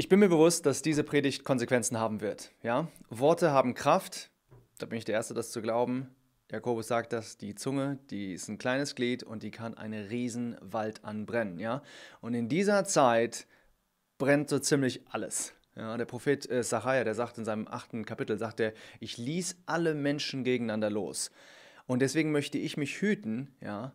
Ich bin mir bewusst, dass diese Predigt Konsequenzen haben wird. Ja? Worte haben Kraft, da bin ich der Erste, das zu glauben. Jakobus sagt, dass die Zunge, die ist ein kleines Glied und die kann einen Riesenwald anbrennen. Ja? Und in dieser Zeit brennt so ziemlich alles. Ja, der Prophet äh, Sacharja, der sagt in seinem achten Kapitel, sagt er, ich ließ alle Menschen gegeneinander los. Und deswegen möchte ich mich hüten, ja,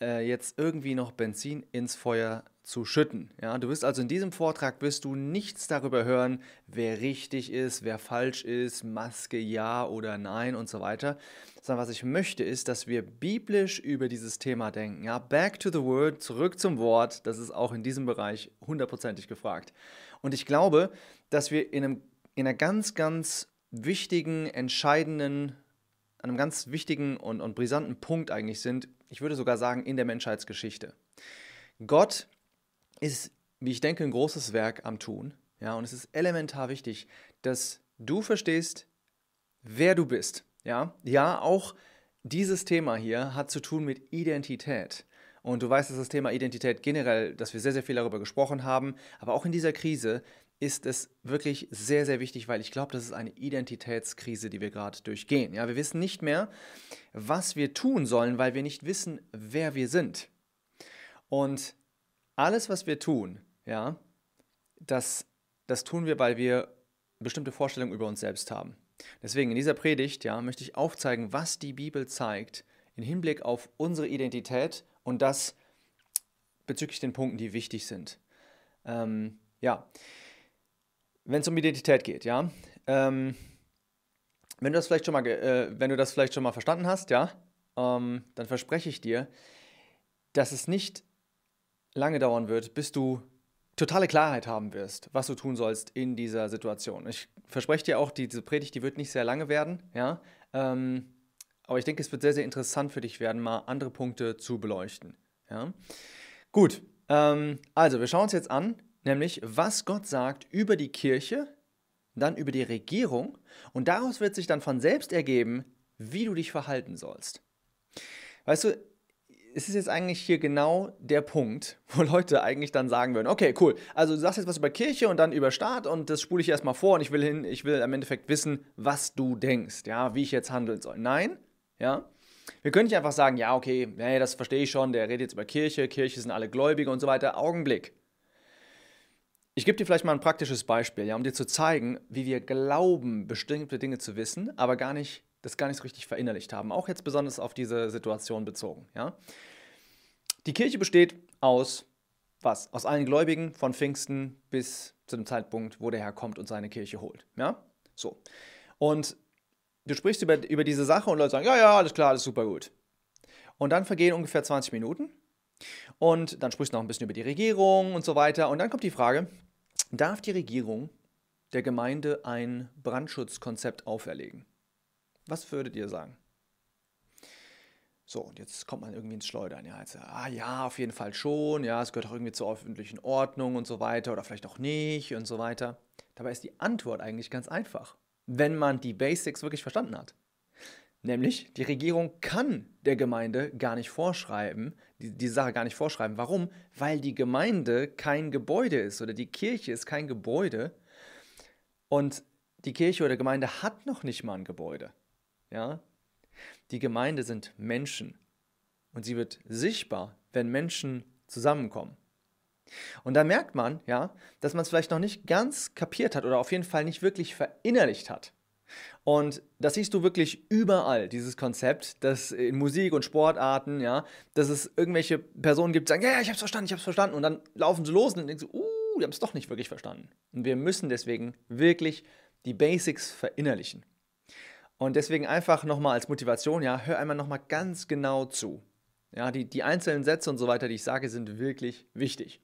äh, jetzt irgendwie noch Benzin ins Feuer zu schütten. Ja, du wirst also in diesem Vortrag wirst du nichts darüber hören, wer richtig ist, wer falsch ist, Maske ja oder nein und so weiter. Sondern was ich möchte, ist, dass wir biblisch über dieses Thema denken. Ja, back to the word, zurück zum Wort. Das ist auch in diesem Bereich hundertprozentig gefragt. Und ich glaube, dass wir in, einem, in einer ganz, ganz wichtigen, entscheidenden, einem ganz wichtigen und, und brisanten Punkt eigentlich sind. Ich würde sogar sagen, in der Menschheitsgeschichte. Gott ist, wie ich denke, ein großes Werk am Tun. Ja, und es ist elementar wichtig, dass du verstehst, wer du bist. Ja, ja, auch dieses Thema hier hat zu tun mit Identität. Und du weißt, dass das Thema Identität generell, dass wir sehr, sehr viel darüber gesprochen haben, aber auch in dieser Krise ist es wirklich sehr, sehr wichtig, weil ich glaube, das ist eine Identitätskrise, die wir gerade durchgehen. Ja, wir wissen nicht mehr, was wir tun sollen, weil wir nicht wissen, wer wir sind. Und alles, was wir tun, ja, das, das tun wir, weil wir bestimmte Vorstellungen über uns selbst haben. Deswegen in dieser Predigt, ja, möchte ich aufzeigen, was die Bibel zeigt im Hinblick auf unsere Identität und das bezüglich den Punkten, die wichtig sind. Ähm, ja, wenn es um Identität geht, ja, ähm, wenn du das vielleicht schon mal, äh, wenn du das vielleicht schon mal verstanden hast, ja, ähm, dann verspreche ich dir, dass es nicht lange dauern wird, bis du totale Klarheit haben wirst, was du tun sollst in dieser Situation. Ich verspreche dir auch, diese Predigt, die wird nicht sehr lange werden, ja. Ähm, aber ich denke, es wird sehr, sehr interessant für dich werden, mal andere Punkte zu beleuchten. Ja? Gut, ähm, also wir schauen uns jetzt an, nämlich was Gott sagt über die Kirche, dann über die Regierung und daraus wird sich dann von selbst ergeben, wie du dich verhalten sollst. Weißt du, es ist jetzt eigentlich hier genau der Punkt, wo Leute eigentlich dann sagen würden, okay, cool, also du sagst jetzt was über Kirche und dann über Staat und das spule ich erstmal vor und ich will hin, ich will im Endeffekt wissen, was du denkst, ja, wie ich jetzt handeln soll. Nein, ja. Wir können nicht einfach sagen, ja, okay, nee, das verstehe ich schon, der redet jetzt über Kirche, Kirche sind alle Gläubige und so weiter. Augenblick. Ich gebe dir vielleicht mal ein praktisches Beispiel, ja, um dir zu zeigen, wie wir glauben, bestimmte Dinge zu wissen, aber gar nicht das gar nicht so richtig verinnerlicht haben. Auch jetzt besonders auf diese Situation bezogen. Ja? Die Kirche besteht aus was? Aus allen Gläubigen von Pfingsten bis zu dem Zeitpunkt, wo der Herr kommt und seine Kirche holt. Ja? So. Und du sprichst über, über diese Sache und Leute sagen, ja, ja, alles klar, alles super gut. Und dann vergehen ungefähr 20 Minuten und dann sprichst du noch ein bisschen über die Regierung und so weiter. Und dann kommt die Frage, darf die Regierung der Gemeinde ein Brandschutzkonzept auferlegen? Was würdet ihr sagen? So, und jetzt kommt man irgendwie ins Schleudern. Ja, jetzt, ah ja, auf jeden Fall schon. Ja, es gehört auch irgendwie zur öffentlichen Ordnung und so weiter oder vielleicht auch nicht und so weiter. Dabei ist die Antwort eigentlich ganz einfach, wenn man die Basics wirklich verstanden hat. Nämlich, die Regierung kann der Gemeinde gar nicht vorschreiben, die, die Sache gar nicht vorschreiben. Warum? Weil die Gemeinde kein Gebäude ist oder die Kirche ist kein Gebäude und die Kirche oder Gemeinde hat noch nicht mal ein Gebäude. Ja? Die Gemeinde sind Menschen und sie wird sichtbar, wenn Menschen zusammenkommen. Und da merkt man, ja, dass man es vielleicht noch nicht ganz kapiert hat oder auf jeden Fall nicht wirklich verinnerlicht hat. Und das siehst du wirklich überall, dieses Konzept, dass in Musik und Sportarten, ja, dass es irgendwelche Personen gibt, die sagen, ja, ja, ich hab's verstanden, ich hab's verstanden. Und dann laufen sie los und denken so, uh, die haben es doch nicht wirklich verstanden. Und wir müssen deswegen wirklich die Basics verinnerlichen. Und deswegen einfach nochmal als Motivation, ja, hör einmal nochmal ganz genau zu. Ja, die, die einzelnen Sätze und so weiter, die ich sage, sind wirklich wichtig.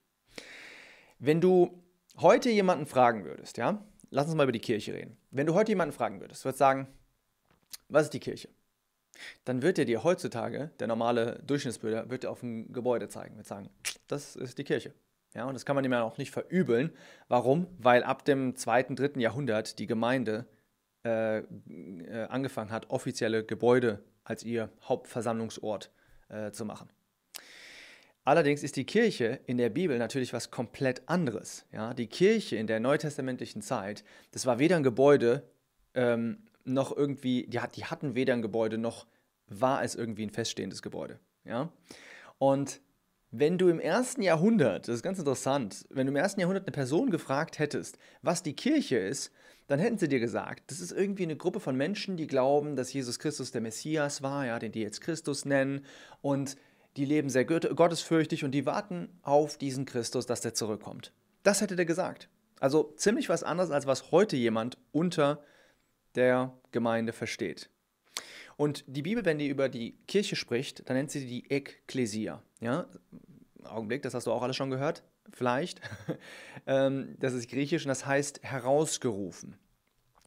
Wenn du heute jemanden fragen würdest, ja, lass uns mal über die Kirche reden. Wenn du heute jemanden fragen würdest, würdest sagen, was ist die Kirche? Dann wird er dir heutzutage, der normale Durchschnittsbürger, wird dir auf ein Gebäude zeigen, wird sagen, das ist die Kirche. Ja, und das kann man ihm ja auch nicht verübeln. Warum? Weil ab dem zweiten, dritten Jahrhundert die Gemeinde äh, äh, angefangen hat, offizielle Gebäude als ihr Hauptversammlungsort äh, zu machen. Allerdings ist die Kirche in der Bibel natürlich was komplett anderes. Ja? Die Kirche in der neutestamentlichen Zeit, das war weder ein Gebäude ähm, noch irgendwie, die, die hatten weder ein Gebäude noch war es irgendwie ein feststehendes Gebäude. Ja? Und wenn du im ersten Jahrhundert, das ist ganz interessant, wenn du im ersten Jahrhundert eine Person gefragt hättest, was die Kirche ist, dann hätten sie dir gesagt, das ist irgendwie eine Gruppe von Menschen, die glauben, dass Jesus Christus der Messias war, ja, den die jetzt Christus nennen und die leben sehr gottesfürchtig und die warten auf diesen Christus, dass der zurückkommt. Das hätte der gesagt. Also ziemlich was anderes, als was heute jemand unter der Gemeinde versteht. Und die Bibel, wenn die über die Kirche spricht, dann nennt sie die Ekklesia. Ja? Augenblick, das hast du auch alles schon gehört, vielleicht. Ähm, das ist griechisch und das heißt herausgerufen.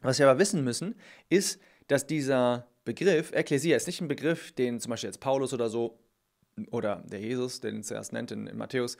Was wir aber wissen müssen, ist, dass dieser Begriff, Ekklesia, ist nicht ein Begriff, den zum Beispiel jetzt Paulus oder so oder der Jesus, den es zuerst nennt in, in Matthäus,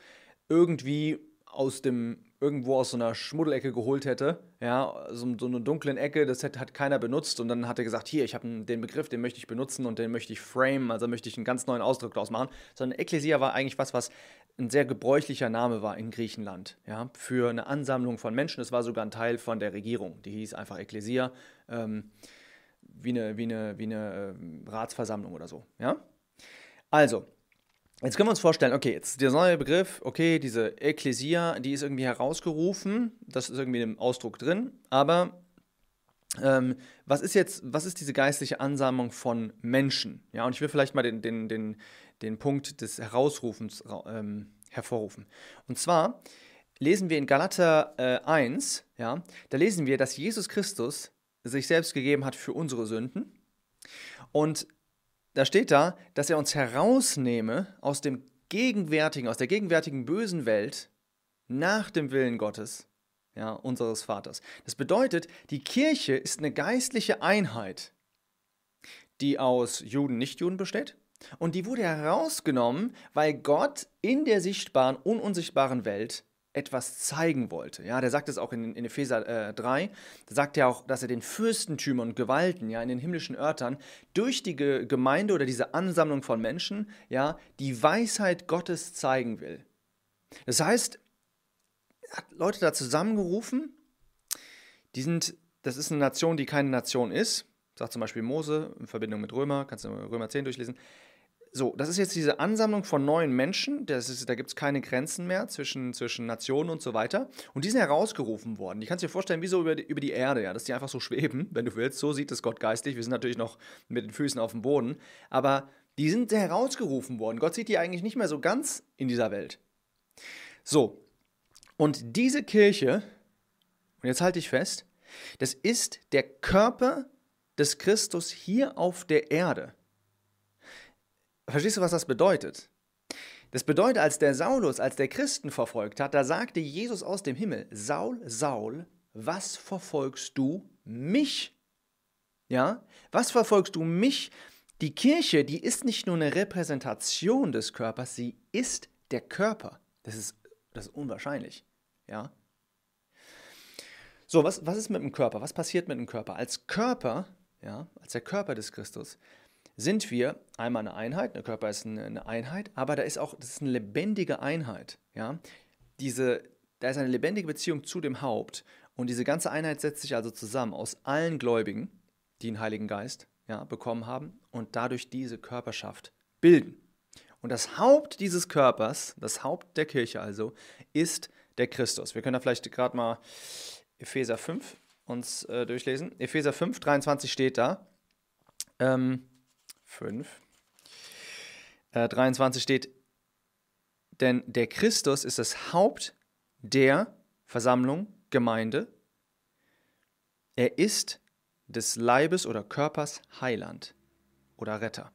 irgendwie aus dem, irgendwo aus so einer Schmuddelecke geholt hätte, ja, so, so eine dunklen Ecke, das hat, hat keiner benutzt und dann hat er gesagt, hier, ich habe den Begriff, den möchte ich benutzen und den möchte ich frame, also möchte ich einen ganz neuen Ausdruck daraus machen, sondern Ekklesia war eigentlich was, was ein sehr gebräuchlicher Name war in Griechenland, ja, für eine Ansammlung von Menschen, es war sogar ein Teil von der Regierung, die hieß einfach Ekklesia, ähm, wie eine, wie eine, wie eine äh, Ratsversammlung oder so, ja. Also, Jetzt können wir uns vorstellen, okay, jetzt der neue Begriff, okay, diese Ekklesia, die ist irgendwie herausgerufen, das ist irgendwie im Ausdruck drin, aber ähm, was ist jetzt, was ist diese geistliche Ansammlung von Menschen? Ja, und ich will vielleicht mal den, den, den, den Punkt des Herausrufens ähm, hervorrufen. Und zwar lesen wir in Galater äh, 1, ja, da lesen wir, dass Jesus Christus sich selbst gegeben hat für unsere Sünden. Und da steht da, dass er uns herausnehme aus dem gegenwärtigen, aus der gegenwärtigen bösen Welt nach dem Willen Gottes, ja, unseres Vaters. Das bedeutet, die Kirche ist eine geistliche Einheit, die aus Juden, Nichtjuden besteht. Und die wurde herausgenommen, weil Gott in der sichtbaren und unsichtbaren Welt etwas zeigen wollte. Ja, der sagt es auch in, in Epheser äh, 3, da sagt er auch, dass er den Fürstentümern und Gewalten, ja, in den himmlischen Örtern, durch die Ge Gemeinde oder diese Ansammlung von Menschen, ja, die Weisheit Gottes zeigen will. Das heißt, er hat Leute da zusammengerufen, die sind, das ist eine Nation, die keine Nation ist, sagt zum Beispiel Mose in Verbindung mit Römer, kannst du Römer 10 durchlesen, so, das ist jetzt diese Ansammlung von neuen Menschen, ist, da gibt es keine Grenzen mehr zwischen, zwischen Nationen und so weiter. Und die sind herausgerufen worden. Die kannst du dir vorstellen, wie so über die, über die Erde, ja, dass die einfach so schweben, wenn du willst. So sieht es Gott geistig. Wir sind natürlich noch mit den Füßen auf dem Boden. Aber die sind herausgerufen worden. Gott sieht die eigentlich nicht mehr so ganz in dieser Welt. So, und diese Kirche, und jetzt halte ich fest, das ist der Körper des Christus hier auf der Erde. Verstehst du, was das bedeutet? Das bedeutet, als der Saulus, als der Christen verfolgt hat, da sagte Jesus aus dem Himmel, Saul, Saul, was verfolgst du mich? Ja? Was verfolgst du mich? Die Kirche, die ist nicht nur eine Repräsentation des Körpers, sie ist der Körper. Das ist, das ist unwahrscheinlich. Ja? So, was, was ist mit dem Körper? Was passiert mit dem Körper? Als Körper, ja, als der Körper des Christus, sind wir einmal eine Einheit, der Körper ist eine Einheit, aber da ist auch, das ist eine lebendige Einheit. Ja? Diese, da ist eine lebendige Beziehung zu dem Haupt und diese ganze Einheit setzt sich also zusammen aus allen Gläubigen, die den Heiligen Geist ja, bekommen haben und dadurch diese Körperschaft bilden. Und das Haupt dieses Körpers, das Haupt der Kirche also, ist der Christus. Wir können da vielleicht gerade mal Epheser 5 uns äh, durchlesen. Epheser 5, 23 steht da. Ähm, 5. Äh, 23 steht, denn der Christus ist das Haupt der Versammlung, Gemeinde. Er ist des Leibes oder Körpers Heiland oder Retter.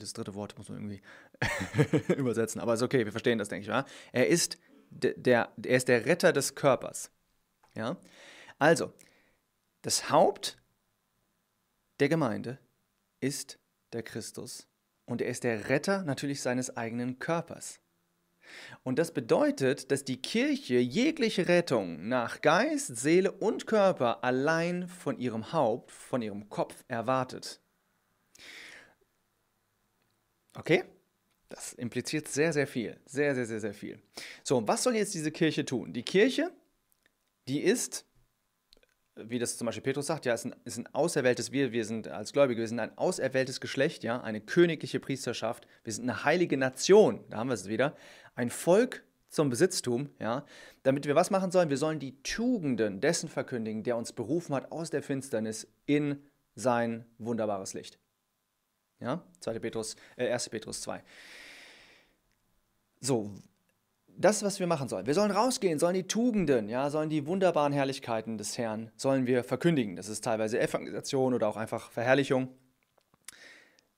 Das dritte Wort muss man irgendwie übersetzen, aber ist okay, wir verstehen das, denke ich. Ja? Er, ist der, der, er ist der Retter des Körpers. Ja? Also, das Haupt der Gemeinde ist der Christus und er ist der Retter natürlich seines eigenen Körpers. Und das bedeutet, dass die Kirche jegliche Rettung nach Geist, Seele und Körper allein von ihrem Haupt, von ihrem Kopf erwartet. Okay? Das impliziert sehr, sehr viel. Sehr, sehr, sehr, sehr viel. So, was soll jetzt diese Kirche tun? Die Kirche, die ist, wie das zum Beispiel Petrus sagt, ja, ist ein, ist ein auserwähltes Wir, wir sind als Gläubige, wir sind ein auserwähltes Geschlecht, ja, eine königliche Priesterschaft, wir sind eine heilige Nation, da haben wir es wieder, ein Volk zum Besitztum, ja, damit wir was machen sollen? Wir sollen die Tugenden dessen verkündigen, der uns berufen hat aus der Finsternis in sein wunderbares Licht. Ja, 2. Petrus, äh, 1. Petrus 2. So, das, was wir machen sollen. Wir sollen rausgehen, sollen die Tugenden, ja, sollen die wunderbaren Herrlichkeiten des Herrn, sollen wir verkündigen. Das ist teilweise Evangelisation oder auch einfach Verherrlichung.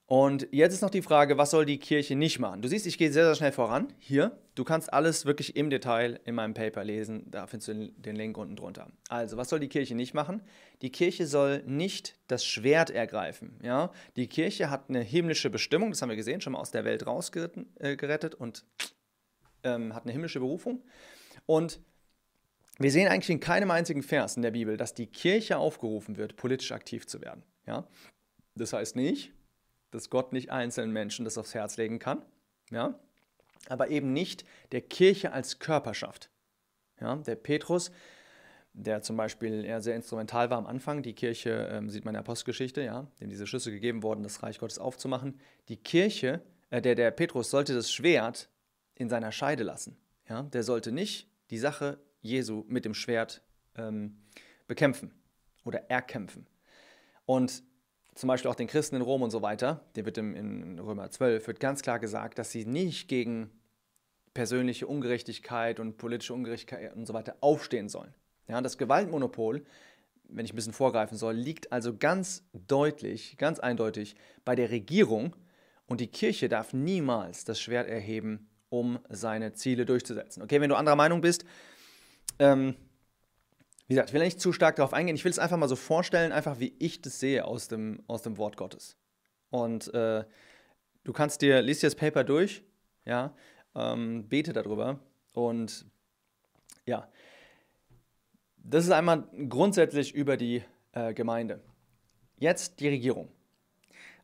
Und jetzt ist noch die Frage, was soll die Kirche nicht machen? Du siehst, ich gehe sehr, sehr schnell voran. Hier, du kannst alles wirklich im Detail in meinem Paper lesen. Da findest du den Link unten drunter. Also, was soll die Kirche nicht machen? Die Kirche soll nicht das Schwert ergreifen. Ja? Die Kirche hat eine himmlische Bestimmung, das haben wir gesehen, schon mal aus der Welt rausgerettet äh, und ähm, hat eine himmlische Berufung. Und wir sehen eigentlich in keinem einzigen Vers in der Bibel, dass die Kirche aufgerufen wird, politisch aktiv zu werden. Ja? Das heißt nicht, dass Gott nicht einzelnen Menschen das aufs Herz legen kann, ja, aber eben nicht der Kirche als Körperschaft. Ja, der Petrus, der zum Beispiel eher sehr instrumental war am Anfang, die Kirche, ähm, sieht man in der Postgeschichte, ja, dem diese Schlüsse gegeben wurden, das Reich Gottes aufzumachen. Die Kirche, äh, der, der Petrus sollte das Schwert in seiner Scheide lassen. Ja, der sollte nicht die Sache Jesu mit dem Schwert ähm, bekämpfen oder erkämpfen. Und zum Beispiel auch den Christen in Rom und so weiter, der wird im, in Römer 12, wird ganz klar gesagt, dass sie nicht gegen persönliche Ungerechtigkeit und politische Ungerechtigkeit und so weiter aufstehen sollen. Ja, das Gewaltmonopol, wenn ich ein bisschen vorgreifen soll, liegt also ganz deutlich, ganz eindeutig bei der Regierung und die Kirche darf niemals das Schwert erheben, um seine Ziele durchzusetzen. Okay, wenn du anderer Meinung bist, ähm, wie gesagt, ich will nicht zu stark darauf eingehen. Ich will es einfach mal so vorstellen, einfach wie ich das sehe aus dem, aus dem Wort Gottes. Und äh, du kannst dir, liest dir das Paper durch, ja, ähm, bete darüber und ja, das ist einmal grundsätzlich über die äh, Gemeinde. Jetzt die Regierung.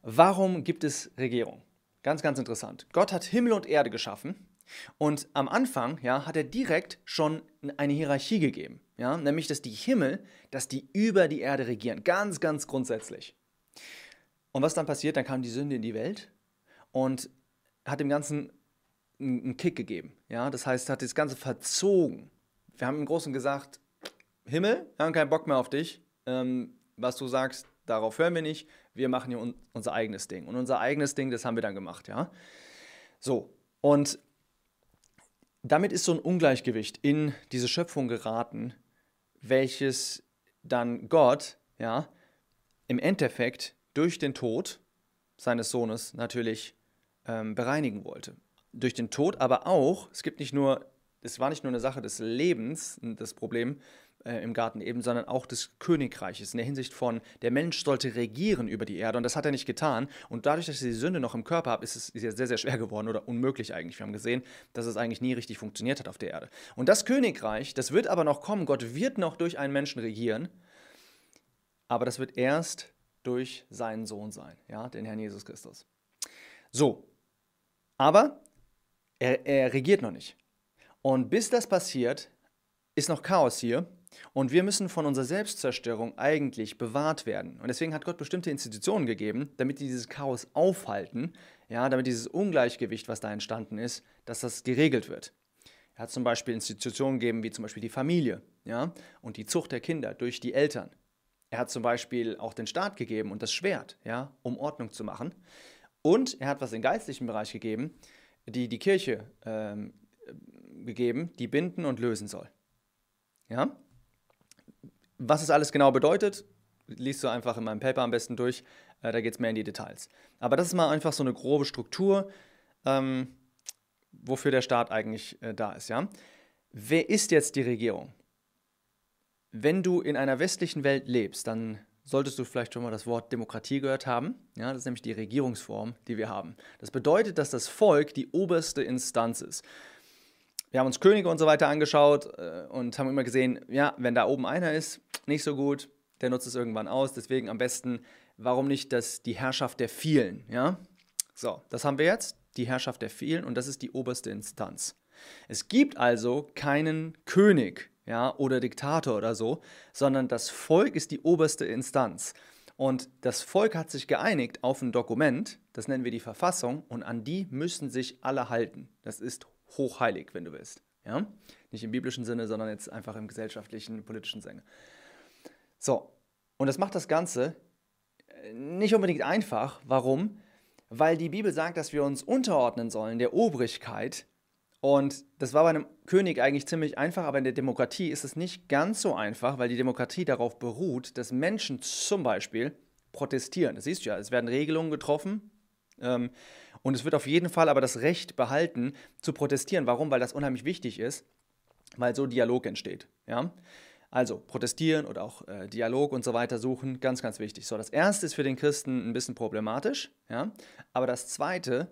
Warum gibt es Regierung? Ganz, ganz interessant. Gott hat Himmel und Erde geschaffen und am Anfang ja, hat er direkt schon eine Hierarchie gegeben, ja, nämlich dass die Himmel, dass die über die Erde regieren, ganz, ganz grundsätzlich. Und was dann passiert, dann kam die Sünde in die Welt und hat dem Ganzen einen Kick gegeben. Ja? Das heißt, hat das Ganze verzogen. Wir haben im Großen gesagt, Himmel, wir haben keinen Bock mehr auf dich. Ähm, was du sagst, darauf hören wir nicht. Wir machen hier un unser eigenes Ding. Und unser eigenes Ding, das haben wir dann gemacht. Ja? So, und damit ist so ein Ungleichgewicht in diese Schöpfung geraten, welches dann Gott, ja, im Endeffekt durch den Tod seines Sohnes natürlich ähm, bereinigen wollte. Durch den Tod, aber auch, es gibt nicht nur, es war nicht nur eine Sache des Lebens, das Problem, äh, im Garten eben, sondern auch des Königreiches in der Hinsicht von, der Mensch sollte regieren über die Erde und das hat er nicht getan. Und dadurch, dass ich die Sünde noch im Körper habe, ist es sehr, sehr schwer geworden oder unmöglich eigentlich. Wir haben gesehen, dass es eigentlich nie richtig funktioniert hat auf der Erde. Und das Königreich, das wird aber noch kommen. Gott wird noch durch einen Menschen regieren, aber das wird erst durch seinen Sohn sein, ja, den Herrn Jesus Christus. So, aber er, er regiert noch nicht. Und bis das passiert, ist noch Chaos hier und wir müssen von unserer Selbstzerstörung eigentlich bewahrt werden. Und deswegen hat Gott bestimmte Institutionen gegeben, damit die dieses Chaos aufhalten, ja, damit dieses Ungleichgewicht, was da entstanden ist, dass das geregelt wird. Er hat zum Beispiel Institutionen gegeben, wie zum Beispiel die Familie ja, und die Zucht der Kinder durch die Eltern. Er hat zum Beispiel auch den Staat gegeben und das Schwert, ja, um Ordnung zu machen. Und er hat was im geistlichen Bereich gegeben, die die Kirche ähm, gegeben, die binden und lösen soll. Ja? Was es alles genau bedeutet, liest du einfach in meinem Paper am besten durch. Äh, da geht es mehr in die Details. Aber das ist mal einfach so eine grobe Struktur, ähm, wofür der Staat eigentlich äh, da ist. Ja? Wer ist jetzt die Regierung? Wenn du in einer westlichen Welt lebst, dann solltest du vielleicht schon mal das Wort Demokratie gehört haben. Ja, das ist nämlich die Regierungsform, die wir haben. Das bedeutet, dass das Volk die oberste Instanz ist wir haben uns Könige und so weiter angeschaut äh, und haben immer gesehen, ja, wenn da oben einer ist, nicht so gut, der nutzt es irgendwann aus. Deswegen am besten, warum nicht das, die Herrschaft der vielen, ja? So, das haben wir jetzt. die Herrschaft der vielen und das ist die oberste Instanz. Es gibt also keinen König ja, oder Diktator oder so, sondern das Volk ist die oberste Instanz. Und das Volk hat sich geeinigt auf ein Dokument, das nennen wir die Verfassung, und an die müssen sich alle halten. Das ist hochheilig, wenn du willst. Ja? Nicht im biblischen Sinne, sondern jetzt einfach im gesellschaftlichen, politischen Sinne. So, und das macht das Ganze äh, nicht unbedingt einfach. Warum? Weil die Bibel sagt, dass wir uns unterordnen sollen der Obrigkeit. Und das war bei einem König eigentlich ziemlich einfach, aber in der Demokratie ist es nicht ganz so einfach, weil die Demokratie darauf beruht, dass Menschen zum Beispiel protestieren. Das siehst du ja, es werden Regelungen getroffen, ähm, und es wird auf jeden Fall aber das Recht behalten, zu protestieren. Warum? Weil das unheimlich wichtig ist, weil so Dialog entsteht. Ja? Also protestieren oder auch äh, Dialog und so weiter suchen, ganz, ganz wichtig. So, das erste ist für den Christen ein bisschen problematisch, ja? aber das zweite,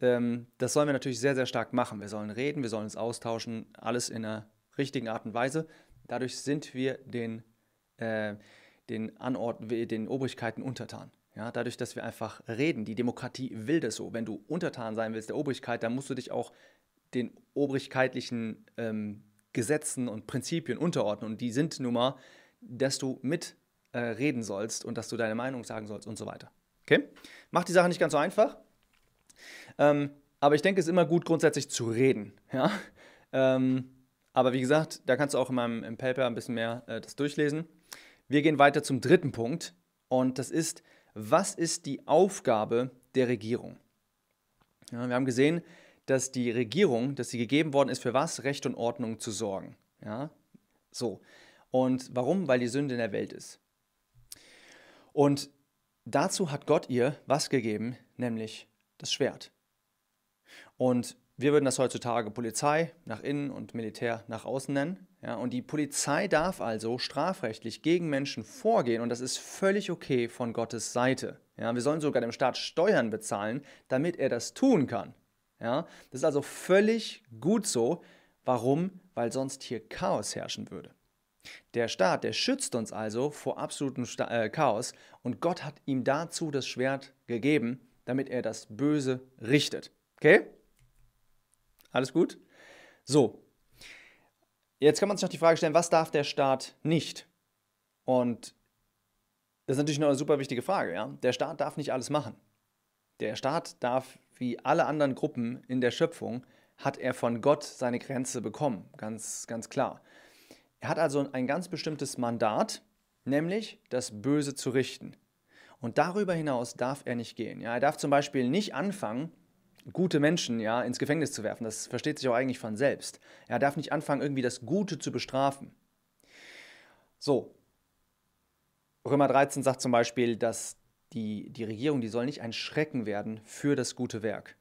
ähm, das sollen wir natürlich sehr, sehr stark machen. Wir sollen reden, wir sollen uns austauschen, alles in einer richtigen Art und Weise. Dadurch sind wir den, äh, den, Anort den Obrigkeiten untertan. Ja, dadurch, dass wir einfach reden. Die Demokratie will das so. Wenn du untertan sein willst der Obrigkeit, dann musst du dich auch den obrigkeitlichen ähm, Gesetzen und Prinzipien unterordnen. Und die sind nun mal, dass du mitreden äh, sollst und dass du deine Meinung sagen sollst und so weiter. Okay? Macht die Sache nicht ganz so einfach. Ähm, aber ich denke, es ist immer gut, grundsätzlich zu reden. Ja? Ähm, aber wie gesagt, da kannst du auch in meinem im Paper ein bisschen mehr äh, das durchlesen. Wir gehen weiter zum dritten Punkt. Und das ist, was ist die Aufgabe der Regierung? Ja, wir haben gesehen, dass die Regierung, dass sie gegeben worden ist, für was? Recht und Ordnung zu sorgen. Ja, so. Und warum? Weil die Sünde in der Welt ist. Und dazu hat Gott ihr was gegeben, nämlich das Schwert. Und wir würden das heutzutage Polizei nach innen und Militär nach außen nennen. Ja, und die Polizei darf also strafrechtlich gegen Menschen vorgehen und das ist völlig okay von Gottes Seite. Ja, wir sollen sogar dem Staat Steuern bezahlen, damit er das tun kann. Ja, das ist also völlig gut so. Warum? Weil sonst hier Chaos herrschen würde. Der Staat, der schützt uns also vor absolutem Sta äh, Chaos und Gott hat ihm dazu das Schwert gegeben, damit er das Böse richtet. Okay? Alles gut? So. Jetzt kann man sich noch die Frage stellen, was darf der Staat nicht? Und das ist natürlich noch eine super wichtige Frage. Ja? Der Staat darf nicht alles machen. Der Staat darf, wie alle anderen Gruppen in der Schöpfung, hat er von Gott seine Grenze bekommen. Ganz, ganz klar. Er hat also ein ganz bestimmtes Mandat, nämlich das Böse zu richten. Und darüber hinaus darf er nicht gehen. Ja, er darf zum Beispiel nicht anfangen, gute Menschen ja, ins Gefängnis zu werfen. Das versteht sich auch eigentlich von selbst. Er darf nicht anfangen, irgendwie das Gute zu bestrafen. So, Römer 13 sagt zum Beispiel, dass die, die Regierung, die soll nicht ein Schrecken werden für das gute Werk.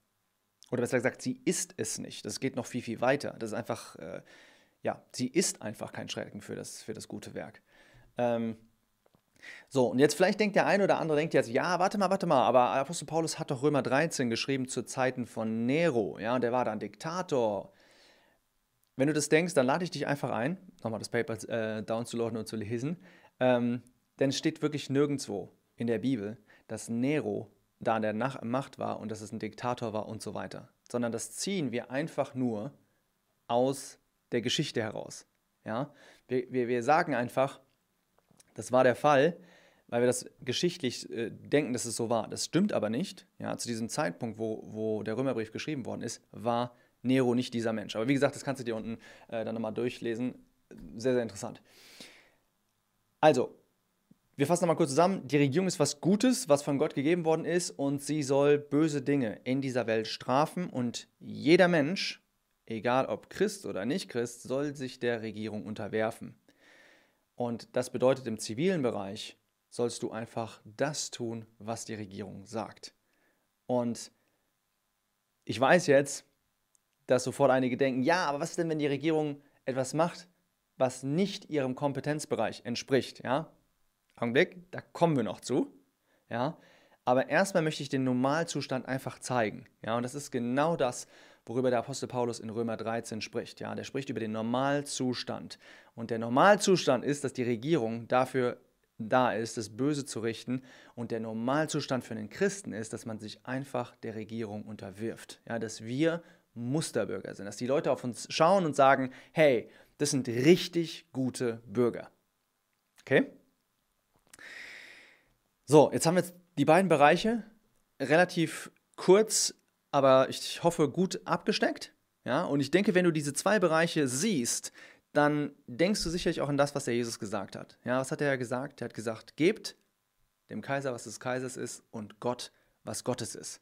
Oder besser gesagt, sie ist es nicht. Das geht noch viel, viel weiter. Das ist einfach, äh, ja, sie ist einfach kein Schrecken für das, für das gute Werk. Ähm, so, und jetzt vielleicht denkt der eine oder andere, denkt jetzt, ja, warte mal, warte mal, aber Apostel Paulus hat doch Römer 13 geschrieben zu Zeiten von Nero, ja, und der war dann Diktator. Wenn du das denkst, dann lade ich dich einfach ein, nochmal das Paper äh, downzuladen und zu lesen, ähm, denn es steht wirklich nirgendwo in der Bibel, dass Nero da an der Nach Macht war und dass es ein Diktator war und so weiter, sondern das ziehen wir einfach nur aus der Geschichte heraus. Ja? Wir, wir, wir sagen einfach, das war der Fall, weil wir das geschichtlich äh, denken, dass es so war. Das stimmt aber nicht. Ja, zu diesem Zeitpunkt, wo, wo der Römerbrief geschrieben worden ist, war Nero nicht dieser Mensch. Aber wie gesagt, das kannst du dir unten äh, dann nochmal durchlesen. Sehr, sehr interessant. Also, wir fassen nochmal kurz zusammen. Die Regierung ist was Gutes, was von Gott gegeben worden ist und sie soll böse Dinge in dieser Welt strafen und jeder Mensch, egal ob Christ oder nicht Christ, soll sich der Regierung unterwerfen. Und das bedeutet, im zivilen Bereich sollst du einfach das tun, was die Regierung sagt. Und ich weiß jetzt, dass sofort einige denken, ja, aber was ist denn, wenn die Regierung etwas macht, was nicht ihrem Kompetenzbereich entspricht, ja? Augenblick, da kommen wir noch zu, ja? Aber erstmal möchte ich den Normalzustand einfach zeigen, ja? Und das ist genau das, worüber der Apostel Paulus in Römer 13 spricht. Ja, der spricht über den Normalzustand. Und der Normalzustand ist, dass die Regierung dafür da ist, das Böse zu richten. Und der Normalzustand für einen Christen ist, dass man sich einfach der Regierung unterwirft. Ja, dass wir Musterbürger sind, dass die Leute auf uns schauen und sagen, hey, das sind richtig gute Bürger. Okay? So, jetzt haben wir die beiden Bereiche relativ kurz, aber ich hoffe gut abgesteckt. Ja, und ich denke, wenn du diese zwei Bereiche siehst, dann denkst du sicherlich auch an das, was der Jesus gesagt hat. Ja, was hat er gesagt? Er hat gesagt, gebt dem Kaiser, was des Kaisers ist, und Gott, was Gottes ist.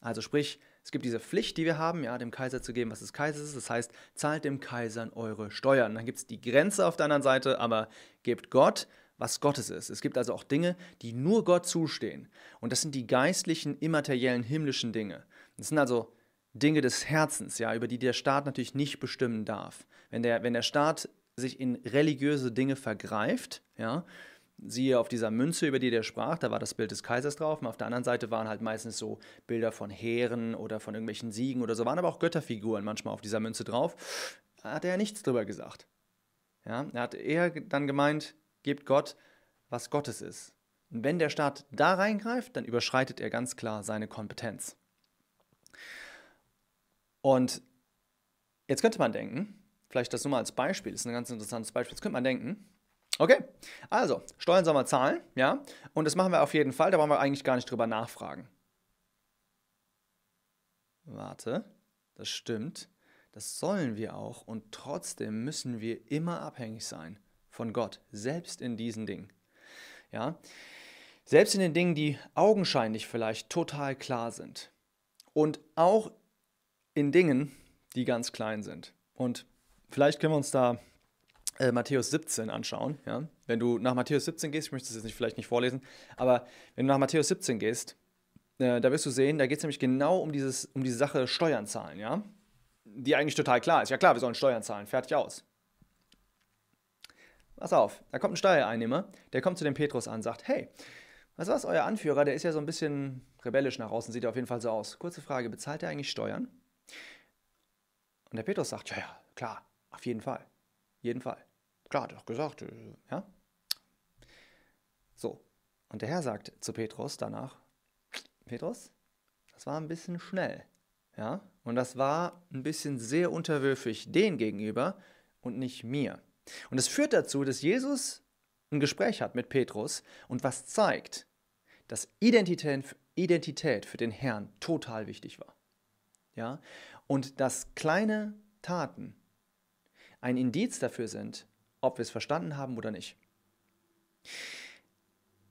Also sprich, es gibt diese Pflicht, die wir haben, ja, dem Kaiser zu geben, was des Kaisers ist. Das heißt, zahlt dem Kaiser eure Steuern. Dann gibt es die Grenze auf der anderen Seite, aber gebt Gott, was Gottes ist. Es gibt also auch Dinge, die nur Gott zustehen. Und das sind die geistlichen, immateriellen, himmlischen Dinge. Das sind also Dinge des Herzens, ja, über die der Staat natürlich nicht bestimmen darf. Wenn der, wenn der Staat sich in religiöse Dinge vergreift, ja, siehe auf dieser Münze, über die der sprach, da war das Bild des Kaisers drauf, und auf der anderen Seite waren halt meistens so Bilder von Heeren oder von irgendwelchen Siegen oder so, waren aber auch Götterfiguren manchmal auf dieser Münze drauf. Da hat er ja nichts drüber gesagt. Ja, er hat eher dann gemeint, gebt Gott, was Gottes ist. Und wenn der Staat da reingreift, dann überschreitet er ganz klar seine Kompetenz. Und jetzt könnte man denken, vielleicht das nur mal als Beispiel, ist ein ganz interessantes Beispiel, jetzt könnte man denken, okay, also Steuern soll man zahlen, ja, und das machen wir auf jeden Fall, da brauchen wir eigentlich gar nicht drüber nachfragen. Warte, das stimmt, das sollen wir auch und trotzdem müssen wir immer abhängig sein von Gott, selbst in diesen Dingen. Ja, selbst in den Dingen, die augenscheinlich vielleicht total klar sind. Und auch in Dingen, die ganz klein sind. Und vielleicht können wir uns da äh, Matthäus 17 anschauen. Ja? Wenn du nach Matthäus 17 gehst, ich möchte das jetzt nicht, vielleicht nicht vorlesen, aber wenn du nach Matthäus 17 gehst, äh, da wirst du sehen, da geht es nämlich genau um, dieses, um diese Sache Steuern zahlen, ja? Die eigentlich total klar ist. Ja klar, wir sollen Steuern zahlen, fertig aus. Pass auf, da kommt ein Steuereinnehmer, der kommt zu dem Petrus an und sagt, hey, was was, euer Anführer, der ist ja so ein bisschen rebellisch nach außen, sieht er auf jeden Fall so aus. Kurze Frage, bezahlt er eigentlich Steuern? Und der Petrus sagt, ja, ja, klar, auf jeden Fall. Jeden Fall. Klar, doch gesagt, äh, ja. So. Und der Herr sagt zu Petrus danach, Petrus, das war ein bisschen schnell. Ja, und das war ein bisschen sehr unterwürfig den gegenüber und nicht mir. Und es führt dazu, dass Jesus ein Gespräch hat mit Petrus und was zeigt, dass Identität, Identität für den Herrn total wichtig war. Ja? Und dass kleine Taten ein Indiz dafür sind, ob wir es verstanden haben oder nicht.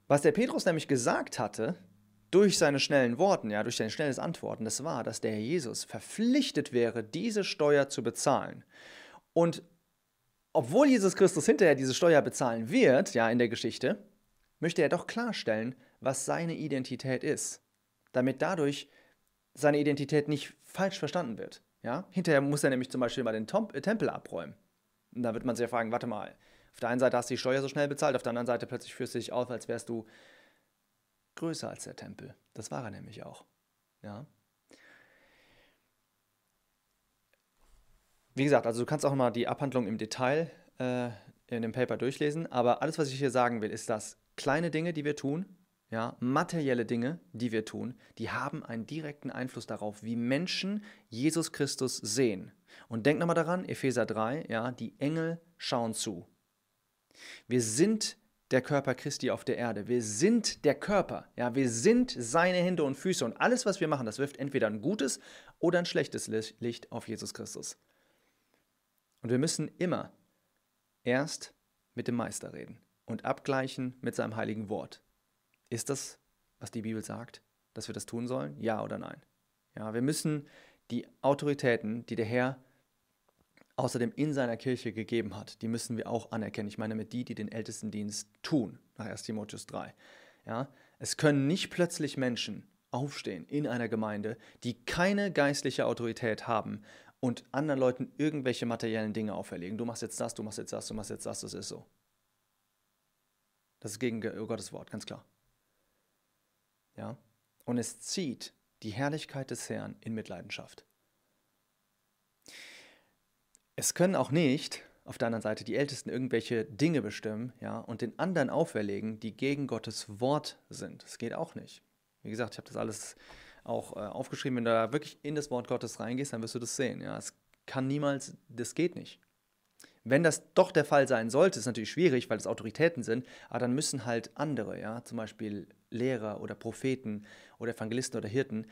Was der Petrus nämlich gesagt hatte, durch seine schnellen Worten, ja, durch sein schnelles Antworten, das war, dass der Herr Jesus verpflichtet wäre, diese Steuer zu bezahlen. Und obwohl Jesus Christus hinterher diese Steuer bezahlen wird, ja, in der Geschichte, möchte er doch klarstellen, was seine Identität ist, damit dadurch seine Identität nicht falsch verstanden wird. Ja? Hinterher muss er nämlich zum Beispiel mal den äh, Tempel abräumen. Und da wird man sich ja fragen, warte mal, auf der einen Seite hast du die Steuer so schnell bezahlt, auf der anderen Seite plötzlich führst du dich auf, als wärst du größer als der Tempel. Das war er nämlich auch. Ja? Wie gesagt, also du kannst auch mal die Abhandlung im Detail äh, in dem Paper durchlesen, aber alles, was ich hier sagen will, ist, dass kleine Dinge, die wir tun, ja, materielle Dinge, die wir tun, die haben einen direkten Einfluss darauf, wie Menschen Jesus Christus sehen. Und denk nochmal daran, Epheser 3, ja, die Engel schauen zu. Wir sind der Körper Christi auf der Erde. Wir sind der Körper. Ja, wir sind seine Hände und Füße. Und alles, was wir machen, das wirft entweder ein gutes oder ein schlechtes Licht auf Jesus Christus. Und wir müssen immer erst mit dem Meister reden und abgleichen mit seinem heiligen Wort. Ist das, was die Bibel sagt, dass wir das tun sollen? Ja oder nein? Ja, wir müssen die Autoritäten, die der Herr außerdem in seiner Kirche gegeben hat, die müssen wir auch anerkennen. Ich meine mit die, die den Ältestendienst tun, nach 1 Timotheus 3. Ja, es können nicht plötzlich Menschen aufstehen in einer Gemeinde, die keine geistliche Autorität haben und anderen Leuten irgendwelche materiellen Dinge auferlegen. Du machst jetzt das, du machst jetzt das, du machst jetzt das, das ist so. Das ist gegen Gottes Wort, ganz klar. Ja? Und es zieht die Herrlichkeit des Herrn in Mitleidenschaft. Es können auch nicht auf der anderen Seite die Ältesten irgendwelche Dinge bestimmen, ja, und den anderen auferlegen, die gegen Gottes Wort sind. Das geht auch nicht. Wie gesagt, ich habe das alles auch äh, aufgeschrieben. Wenn du da wirklich in das Wort Gottes reingehst, dann wirst du das sehen. Ja, es kann niemals, das geht nicht. Wenn das doch der Fall sein sollte, ist natürlich schwierig, weil es Autoritäten sind, aber dann müssen halt andere, ja, zum Beispiel Lehrer oder Propheten oder Evangelisten oder Hirten,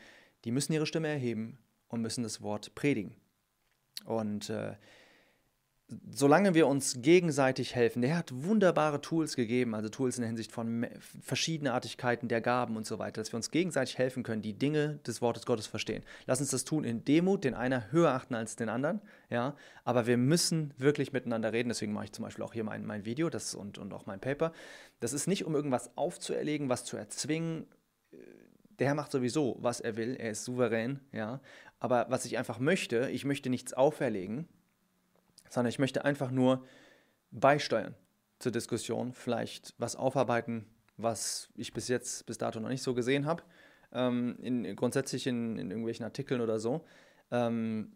die müssen ihre Stimme erheben und müssen das Wort predigen. Und äh, solange wir uns gegenseitig helfen, der hat wunderbare Tools gegeben, also Tools in der Hinsicht von Verschiedenartigkeiten der Gaben und so weiter, dass wir uns gegenseitig helfen können, die Dinge des Wortes Gottes verstehen. Lass uns das tun in Demut, den einer höher achten als den anderen, ja, aber wir müssen wirklich miteinander reden, deswegen mache ich zum Beispiel auch hier mein, mein Video das und, und auch mein Paper. Das ist nicht, um irgendwas aufzuerlegen, was zu erzwingen, der Herr macht sowieso, was er will, er ist souverän, ja, aber was ich einfach möchte, ich möchte nichts auferlegen, sondern ich möchte einfach nur beisteuern zur Diskussion, vielleicht was aufarbeiten, was ich bis jetzt, bis dato noch nicht so gesehen habe, ähm, in, grundsätzlich in, in, irgendwelchen Artikeln oder so. Ähm,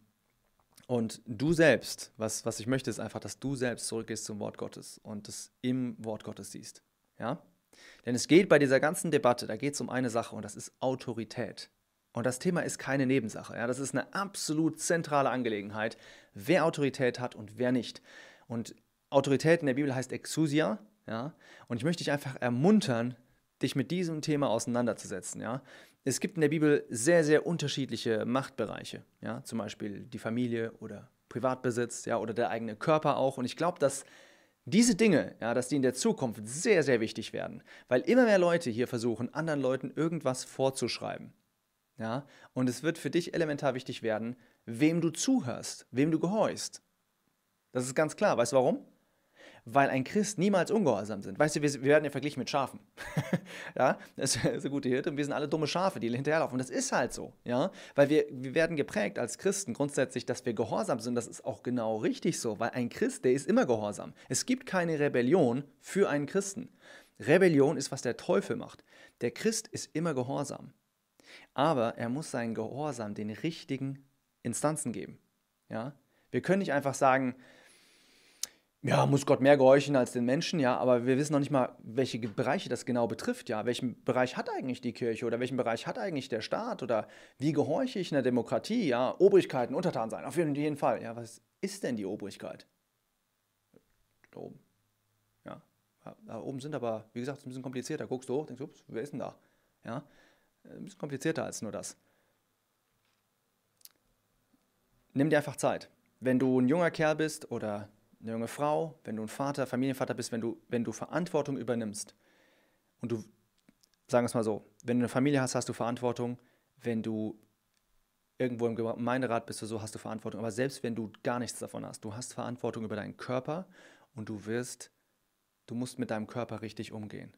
und du selbst, was, was ich möchte, ist einfach, dass du selbst zurückgehst zum Wort Gottes und es im Wort Gottes siehst. Ja? Denn es geht bei dieser ganzen Debatte, da geht es um eine Sache und das ist Autorität. Und das Thema ist keine Nebensache. Ja? Das ist eine absolut zentrale Angelegenheit, wer Autorität hat und wer nicht. Und Autorität in der Bibel heißt Exousia. Ja? Und ich möchte dich einfach ermuntern, dich mit diesem Thema auseinanderzusetzen. Ja? Es gibt in der Bibel sehr, sehr unterschiedliche Machtbereiche. Ja? Zum Beispiel die Familie oder Privatbesitz ja? oder der eigene Körper auch. Und ich glaube, dass diese Dinge, ja, dass die in der Zukunft sehr, sehr wichtig werden, weil immer mehr Leute hier versuchen, anderen Leuten irgendwas vorzuschreiben. Ja? Und es wird für dich elementar wichtig werden, wem du zuhörst, wem du gehorchst. Das ist ganz klar. Weißt du warum? Weil ein Christ niemals ungehorsam sind. Weißt du, wir, wir werden ja verglichen mit Schafen. ja, das ist eine gute Hirte und wir sind alle dumme Schafe, die hinterherlaufen. Und das ist halt so, ja, weil wir, wir werden geprägt als Christen grundsätzlich, dass wir gehorsam sind. Das ist auch genau richtig so, weil ein Christ, der ist immer gehorsam. Es gibt keine Rebellion für einen Christen. Rebellion ist, was der Teufel macht. Der Christ ist immer gehorsam. Aber er muss seinen Gehorsam den richtigen Instanzen geben. Ja? Wir können nicht einfach sagen, ja, muss Gott mehr gehorchen als den Menschen, ja, aber wir wissen noch nicht mal, welche Bereiche das genau betrifft, ja. Welchen Bereich hat eigentlich die Kirche oder welchen Bereich hat eigentlich der Staat oder wie gehorche ich in der Demokratie, ja, Obrigkeiten, Untertan sein, auf jeden Fall. Ja, was ist denn die Obrigkeit? Da oben. Ja, da oben sind aber, wie gesagt, ein bisschen komplizierter. Guckst du hoch, denkst, ups, wer ist denn da? Ja, ein bisschen komplizierter als nur das. Nimm dir einfach Zeit. Wenn du ein junger Kerl bist oder eine junge Frau, wenn du ein Vater, Familienvater bist, wenn du, wenn du Verantwortung übernimmst und du, sagen wir es mal so, wenn du eine Familie hast, hast du Verantwortung, wenn du irgendwo im Gemeinderat bist oder so, hast du Verantwortung. Aber selbst wenn du gar nichts davon hast, du hast Verantwortung über deinen Körper und du wirst, du musst mit deinem Körper richtig umgehen.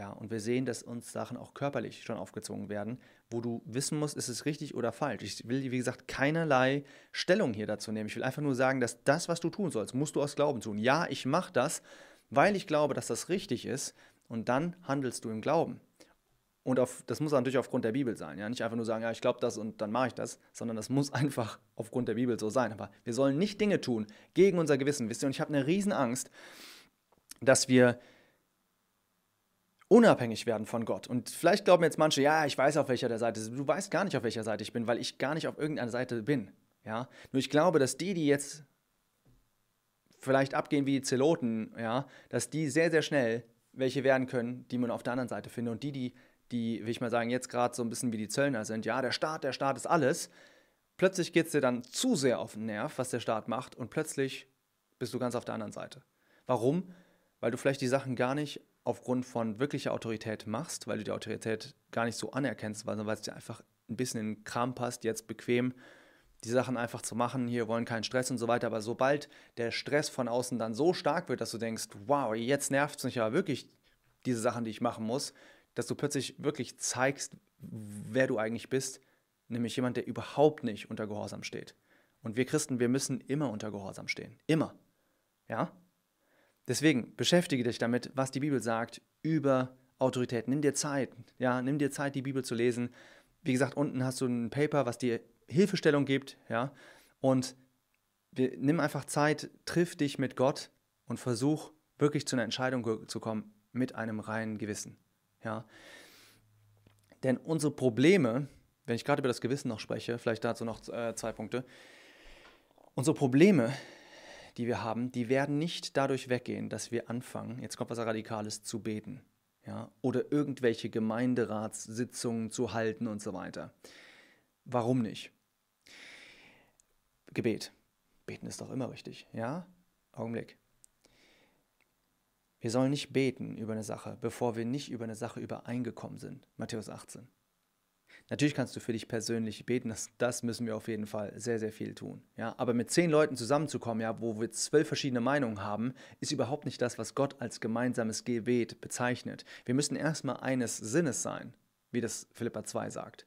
Ja, und wir sehen, dass uns Sachen auch körperlich schon aufgezogen werden, wo du wissen musst, ist es richtig oder falsch. Ich will, wie gesagt, keinerlei Stellung hier dazu nehmen. Ich will einfach nur sagen, dass das, was du tun sollst, musst du aus Glauben tun. Ja, ich mache das, weil ich glaube, dass das richtig ist. Und dann handelst du im Glauben. Und auf, das muss natürlich aufgrund der Bibel sein. Ja? Nicht einfach nur sagen, ja, ich glaube das und dann mache ich das, sondern das muss einfach aufgrund der Bibel so sein. Aber wir sollen nicht Dinge tun gegen unser Gewissen. Wisst ihr, und ich habe eine Riesenangst, dass wir unabhängig werden von Gott. Und vielleicht glauben jetzt manche, ja, ich weiß auf welcher der Seite. Du weißt gar nicht, auf welcher Seite ich bin, weil ich gar nicht auf irgendeiner Seite bin. Ja? Nur ich glaube, dass die, die jetzt vielleicht abgehen wie die Zeloten, ja, dass die sehr, sehr schnell welche werden können, die man auf der anderen Seite findet. Und die, die, die, will ich mal sagen, jetzt gerade so ein bisschen wie die Zöllner sind, ja, der Staat, der Staat ist alles. Plötzlich geht es dir dann zu sehr auf den Nerv, was der Staat macht, und plötzlich bist du ganz auf der anderen Seite. Warum? Weil du vielleicht die Sachen gar nicht aufgrund von wirklicher Autorität machst, weil du die Autorität gar nicht so anerkennst, weil, es dir einfach ein bisschen in den Kram passt, jetzt bequem die Sachen einfach zu machen, hier wollen keinen Stress und so weiter. Aber sobald der Stress von außen dann so stark wird, dass du denkst, wow, jetzt nervt es mich ja wirklich, diese Sachen, die ich machen muss, dass du plötzlich wirklich zeigst, wer du eigentlich bist, nämlich jemand, der überhaupt nicht unter Gehorsam steht. Und wir Christen, wir müssen immer unter Gehorsam stehen. Immer. Ja? Deswegen beschäftige dich damit, was die Bibel sagt über Autorität. Nimm dir Zeit, ja, nimm dir Zeit, die Bibel zu lesen. Wie gesagt, unten hast du ein Paper, was dir Hilfestellung gibt, ja, und wir, nimm einfach Zeit, triff dich mit Gott und versuch wirklich zu einer Entscheidung zu kommen mit einem reinen Gewissen. Ja? Denn unsere Probleme, wenn ich gerade über das Gewissen noch spreche, vielleicht dazu noch äh, zwei Punkte, unsere Probleme, die wir haben, die werden nicht dadurch weggehen, dass wir anfangen, jetzt kommt was Radikales, zu beten. Ja? Oder irgendwelche Gemeinderatssitzungen zu halten und so weiter. Warum nicht? Gebet. Beten ist doch immer richtig, ja? Augenblick. Wir sollen nicht beten über eine Sache, bevor wir nicht über eine Sache übereingekommen sind. Matthäus 18. Natürlich kannst du für dich persönlich beten, das, das müssen wir auf jeden Fall sehr, sehr viel tun. Ja? Aber mit zehn Leuten zusammenzukommen, ja, wo wir zwölf verschiedene Meinungen haben, ist überhaupt nicht das, was Gott als gemeinsames Gebet bezeichnet. Wir müssen erstmal eines Sinnes sein, wie das Philippa 2 sagt.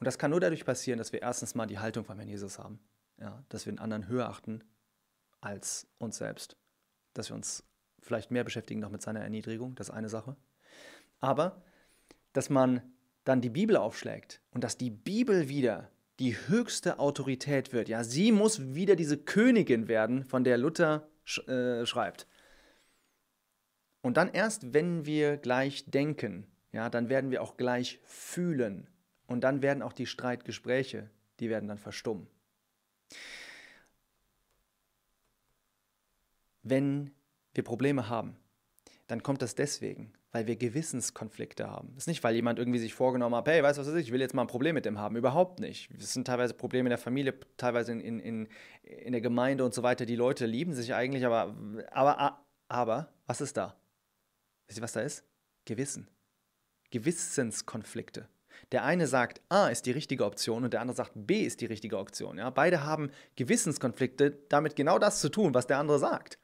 Und das kann nur dadurch passieren, dass wir erstens mal die Haltung von Herrn Jesus haben. Ja? Dass wir den anderen höher achten als uns selbst. Dass wir uns vielleicht mehr beschäftigen noch mit seiner Erniedrigung, das ist eine Sache. Aber, dass man dann die Bibel aufschlägt und dass die Bibel wieder die höchste Autorität wird. Ja, sie muss wieder diese Königin werden, von der Luther sch äh, schreibt. Und dann erst, wenn wir gleich denken, ja, dann werden wir auch gleich fühlen. Und dann werden auch die Streitgespräche, die werden dann verstummen. Wenn wir Probleme haben, dann kommt das deswegen, weil wir Gewissenskonflikte haben. Das ist nicht, weil jemand irgendwie sich vorgenommen hat, hey, weißt du was ich will jetzt mal ein Problem mit dem haben. Überhaupt nicht. Es sind teilweise Probleme in der Familie, teilweise in, in, in, in der Gemeinde und so weiter. Die Leute lieben sich eigentlich, aber, aber, aber, was ist da? Wisst ihr, was da ist? Gewissen. Gewissenskonflikte. Der eine sagt, A ist die richtige Option und der andere sagt, B ist die richtige Option. Ja? Beide haben Gewissenskonflikte, damit genau das zu tun, was der andere sagt.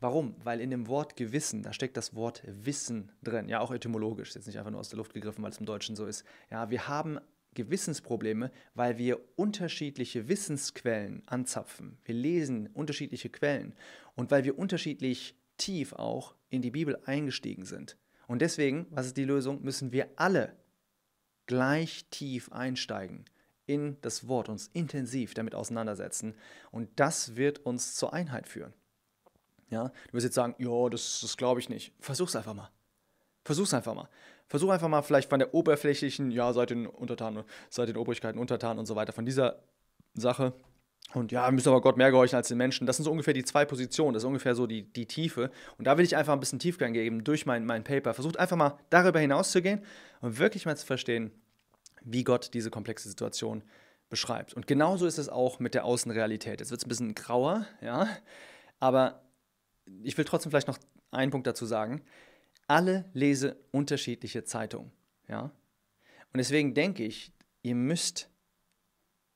Warum? Weil in dem Wort Gewissen, da steckt das Wort Wissen drin. Ja, auch etymologisch, jetzt nicht einfach nur aus der Luft gegriffen, weil es im Deutschen so ist. Ja, wir haben Gewissensprobleme, weil wir unterschiedliche Wissensquellen anzapfen. Wir lesen unterschiedliche Quellen und weil wir unterschiedlich tief auch in die Bibel eingestiegen sind. Und deswegen, was ist die Lösung? Müssen wir alle gleich tief einsteigen in das Wort, uns intensiv damit auseinandersetzen. Und das wird uns zur Einheit führen. Ja, du wirst jetzt sagen, ja, das, das glaube ich nicht. Versuch's einfach mal. Versuch's einfach mal. Versuch einfach mal vielleicht von der oberflächlichen, ja, seid den Untertanen, seid den Obrigkeiten untertan und so weiter, von dieser Sache. Und ja, wir müssen aber Gott mehr gehorchen als den Menschen. Das sind so ungefähr die zwei Positionen, das ist ungefähr so die, die Tiefe. Und da will ich einfach ein bisschen Tiefgang geben durch mein, mein Paper. Versucht einfach mal darüber hinaus zu gehen und wirklich mal zu verstehen, wie Gott diese komplexe Situation beschreibt. Und genauso ist es auch mit der Außenrealität. Jetzt wird es ein bisschen grauer, ja, aber ich will trotzdem vielleicht noch einen Punkt dazu sagen. Alle lese unterschiedliche Zeitungen. Ja? Und deswegen denke ich, ihr müsst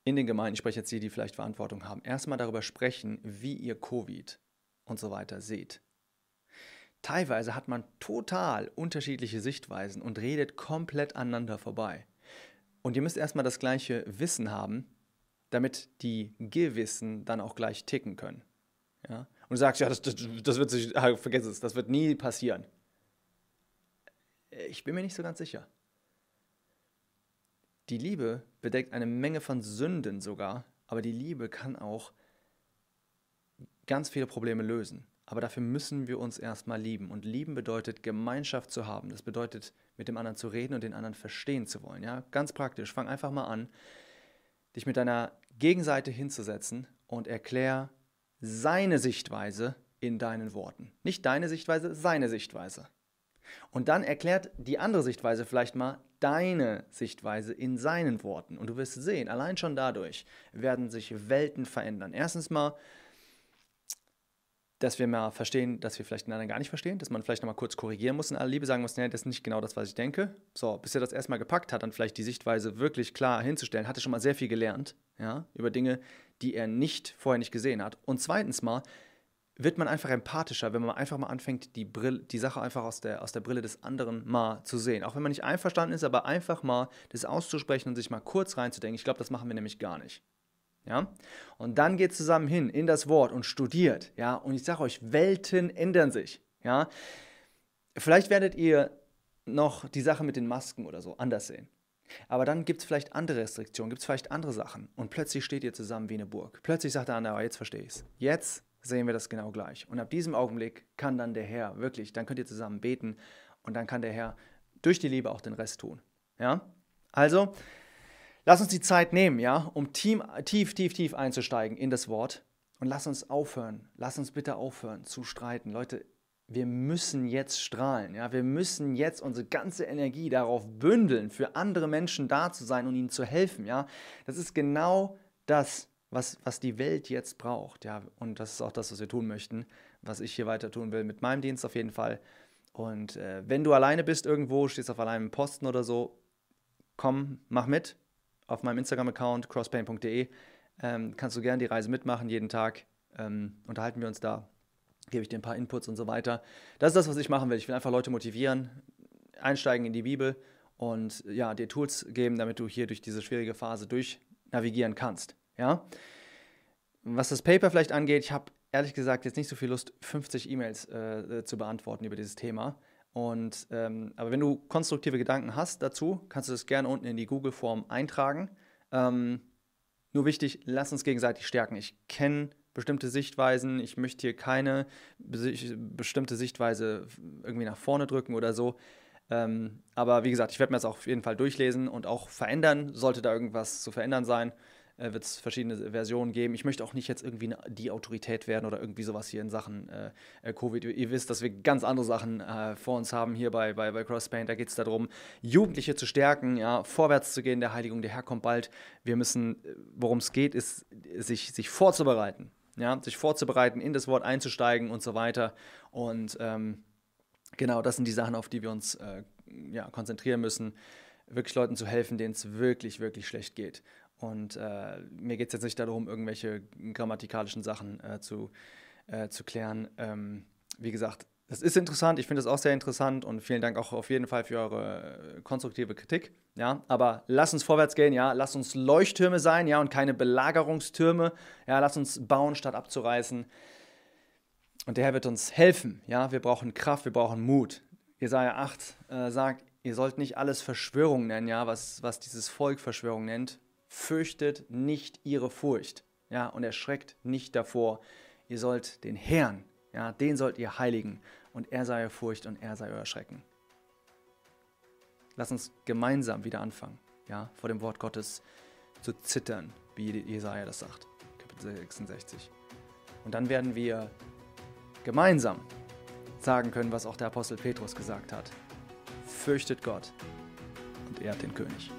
in den Gemeinden, ich spreche jetzt die, die vielleicht Verantwortung haben, erstmal darüber sprechen, wie ihr Covid und so weiter seht. Teilweise hat man total unterschiedliche Sichtweisen und redet komplett aneinander vorbei. Und ihr müsst erstmal das gleiche Wissen haben, damit die Gewissen dann auch gleich ticken können. Ja? Und sagst, ja, das, das, das wird sich, ah, vergiss es, das wird nie passieren. Ich bin mir nicht so ganz sicher. Die Liebe bedeckt eine Menge von Sünden sogar, aber die Liebe kann auch ganz viele Probleme lösen. Aber dafür müssen wir uns erstmal lieben. Und lieben bedeutet, Gemeinschaft zu haben. Das bedeutet, mit dem anderen zu reden und den anderen verstehen zu wollen. Ja? Ganz praktisch. Fang einfach mal an, dich mit deiner Gegenseite hinzusetzen und erklär seine Sichtweise in deinen Worten. Nicht deine Sichtweise, seine Sichtweise. Und dann erklärt die andere Sichtweise vielleicht mal deine Sichtweise in seinen Worten. Und du wirst sehen, allein schon dadurch werden sich Welten verändern. Erstens mal, dass wir mal verstehen, dass wir vielleicht einander gar nicht verstehen, dass man vielleicht nochmal kurz korrigieren muss in aller Liebe, sagen muss, nee, das ist nicht genau das, was ich denke. So, bis er das erstmal gepackt hat, dann vielleicht die Sichtweise wirklich klar hinzustellen, hatte schon mal sehr viel gelernt, ja, über Dinge, die er nicht vorher nicht gesehen hat. Und zweitens mal wird man einfach empathischer, wenn man einfach mal anfängt, die, Brille, die Sache einfach aus der, aus der Brille des anderen mal zu sehen. Auch wenn man nicht einverstanden ist, aber einfach mal das auszusprechen und sich mal kurz reinzudenken. Ich glaube, das machen wir nämlich gar nicht. Ja? Und dann geht zusammen hin in das Wort und studiert. Ja? Und ich sage euch, Welten ändern sich. Ja? Vielleicht werdet ihr noch die Sache mit den Masken oder so anders sehen. Aber dann gibt es vielleicht andere Restriktionen, gibt es vielleicht andere Sachen. Und plötzlich steht ihr zusammen wie eine Burg. Plötzlich sagt der andere, jetzt verstehe ich es. Jetzt sehen wir das genau gleich. Und ab diesem Augenblick kann dann der Herr wirklich, dann könnt ihr zusammen beten und dann kann der Herr durch die Liebe auch den Rest tun. Ja? Also, lass uns die Zeit nehmen, ja, um tief, tief, tief, tief einzusteigen in das Wort. Und lass uns aufhören, lass uns bitte aufhören zu streiten. Leute, wir müssen jetzt strahlen, ja, wir müssen jetzt unsere ganze Energie darauf bündeln, für andere Menschen da zu sein und ihnen zu helfen, ja. Das ist genau das, was, was die Welt jetzt braucht, ja. Und das ist auch das, was wir tun möchten, was ich hier weiter tun will, mit meinem Dienst auf jeden Fall. Und äh, wenn du alleine bist irgendwo, stehst auf einem Posten oder so, komm, mach mit auf meinem Instagram-Account crosspain.de. Ähm, kannst du gerne die Reise mitmachen, jeden Tag. Ähm, unterhalten wir uns da gebe ich dir ein paar Inputs und so weiter. Das ist das, was ich machen will. Ich will einfach Leute motivieren, einsteigen in die Bibel und ja, dir Tools geben, damit du hier durch diese schwierige Phase durchnavigieren kannst. Ja? Was das Paper vielleicht angeht, ich habe ehrlich gesagt jetzt nicht so viel Lust, 50 E-Mails äh, zu beantworten über dieses Thema. Und, ähm, aber wenn du konstruktive Gedanken hast dazu, kannst du das gerne unten in die Google-Form eintragen. Ähm, nur wichtig, lass uns gegenseitig stärken. Ich kenne bestimmte Sichtweisen. Ich möchte hier keine bestimmte Sichtweise irgendwie nach vorne drücken oder so. Ähm, aber wie gesagt, ich werde mir das auch auf jeden Fall durchlesen und auch verändern. Sollte da irgendwas zu verändern sein, äh, wird es verschiedene Versionen geben. Ich möchte auch nicht jetzt irgendwie die Autorität werden oder irgendwie sowas hier in Sachen äh, äh Covid. Ihr wisst, dass wir ganz andere Sachen äh, vor uns haben hier bei, bei, bei Crosspaint. Da geht es darum, Jugendliche zu stärken, ja, vorwärts zu gehen, der Heiligung, der Herr kommt bald. Wir müssen, äh, worum es geht, ist, sich, sich vorzubereiten ja, sich vorzubereiten, in das Wort einzusteigen und so weiter. Und ähm, genau, das sind die Sachen, auf die wir uns äh, ja, konzentrieren müssen, wirklich Leuten zu helfen, denen es wirklich, wirklich schlecht geht. Und äh, mir geht es jetzt nicht darum, irgendwelche grammatikalischen Sachen äh, zu, äh, zu klären. Ähm, wie gesagt, das ist interessant, ich finde es auch sehr interessant und vielen Dank auch auf jeden Fall für eure äh, konstruktive Kritik. Ja, aber lass uns vorwärts gehen, ja, lass uns Leuchttürme sein, ja, und keine Belagerungstürme. Ja, lass uns bauen, statt abzureißen. Und der Herr wird uns helfen, ja, wir brauchen Kraft, wir brauchen Mut. Jesaja 8 äh, sagt, ihr sollt nicht alles Verschwörung nennen, ja, was, was dieses Volk Verschwörung nennt. Fürchtet nicht ihre Furcht, ja, und erschreckt nicht davor. Ihr sollt den Herrn ja, den sollt ihr heiligen und er sei euer Furcht und er sei euer Schrecken. Lass uns gemeinsam wieder anfangen, ja, vor dem Wort Gottes zu zittern, wie Jesaja das sagt, Kapitel 66. Und dann werden wir gemeinsam sagen können, was auch der Apostel Petrus gesagt hat. Fürchtet Gott und ehrt den König.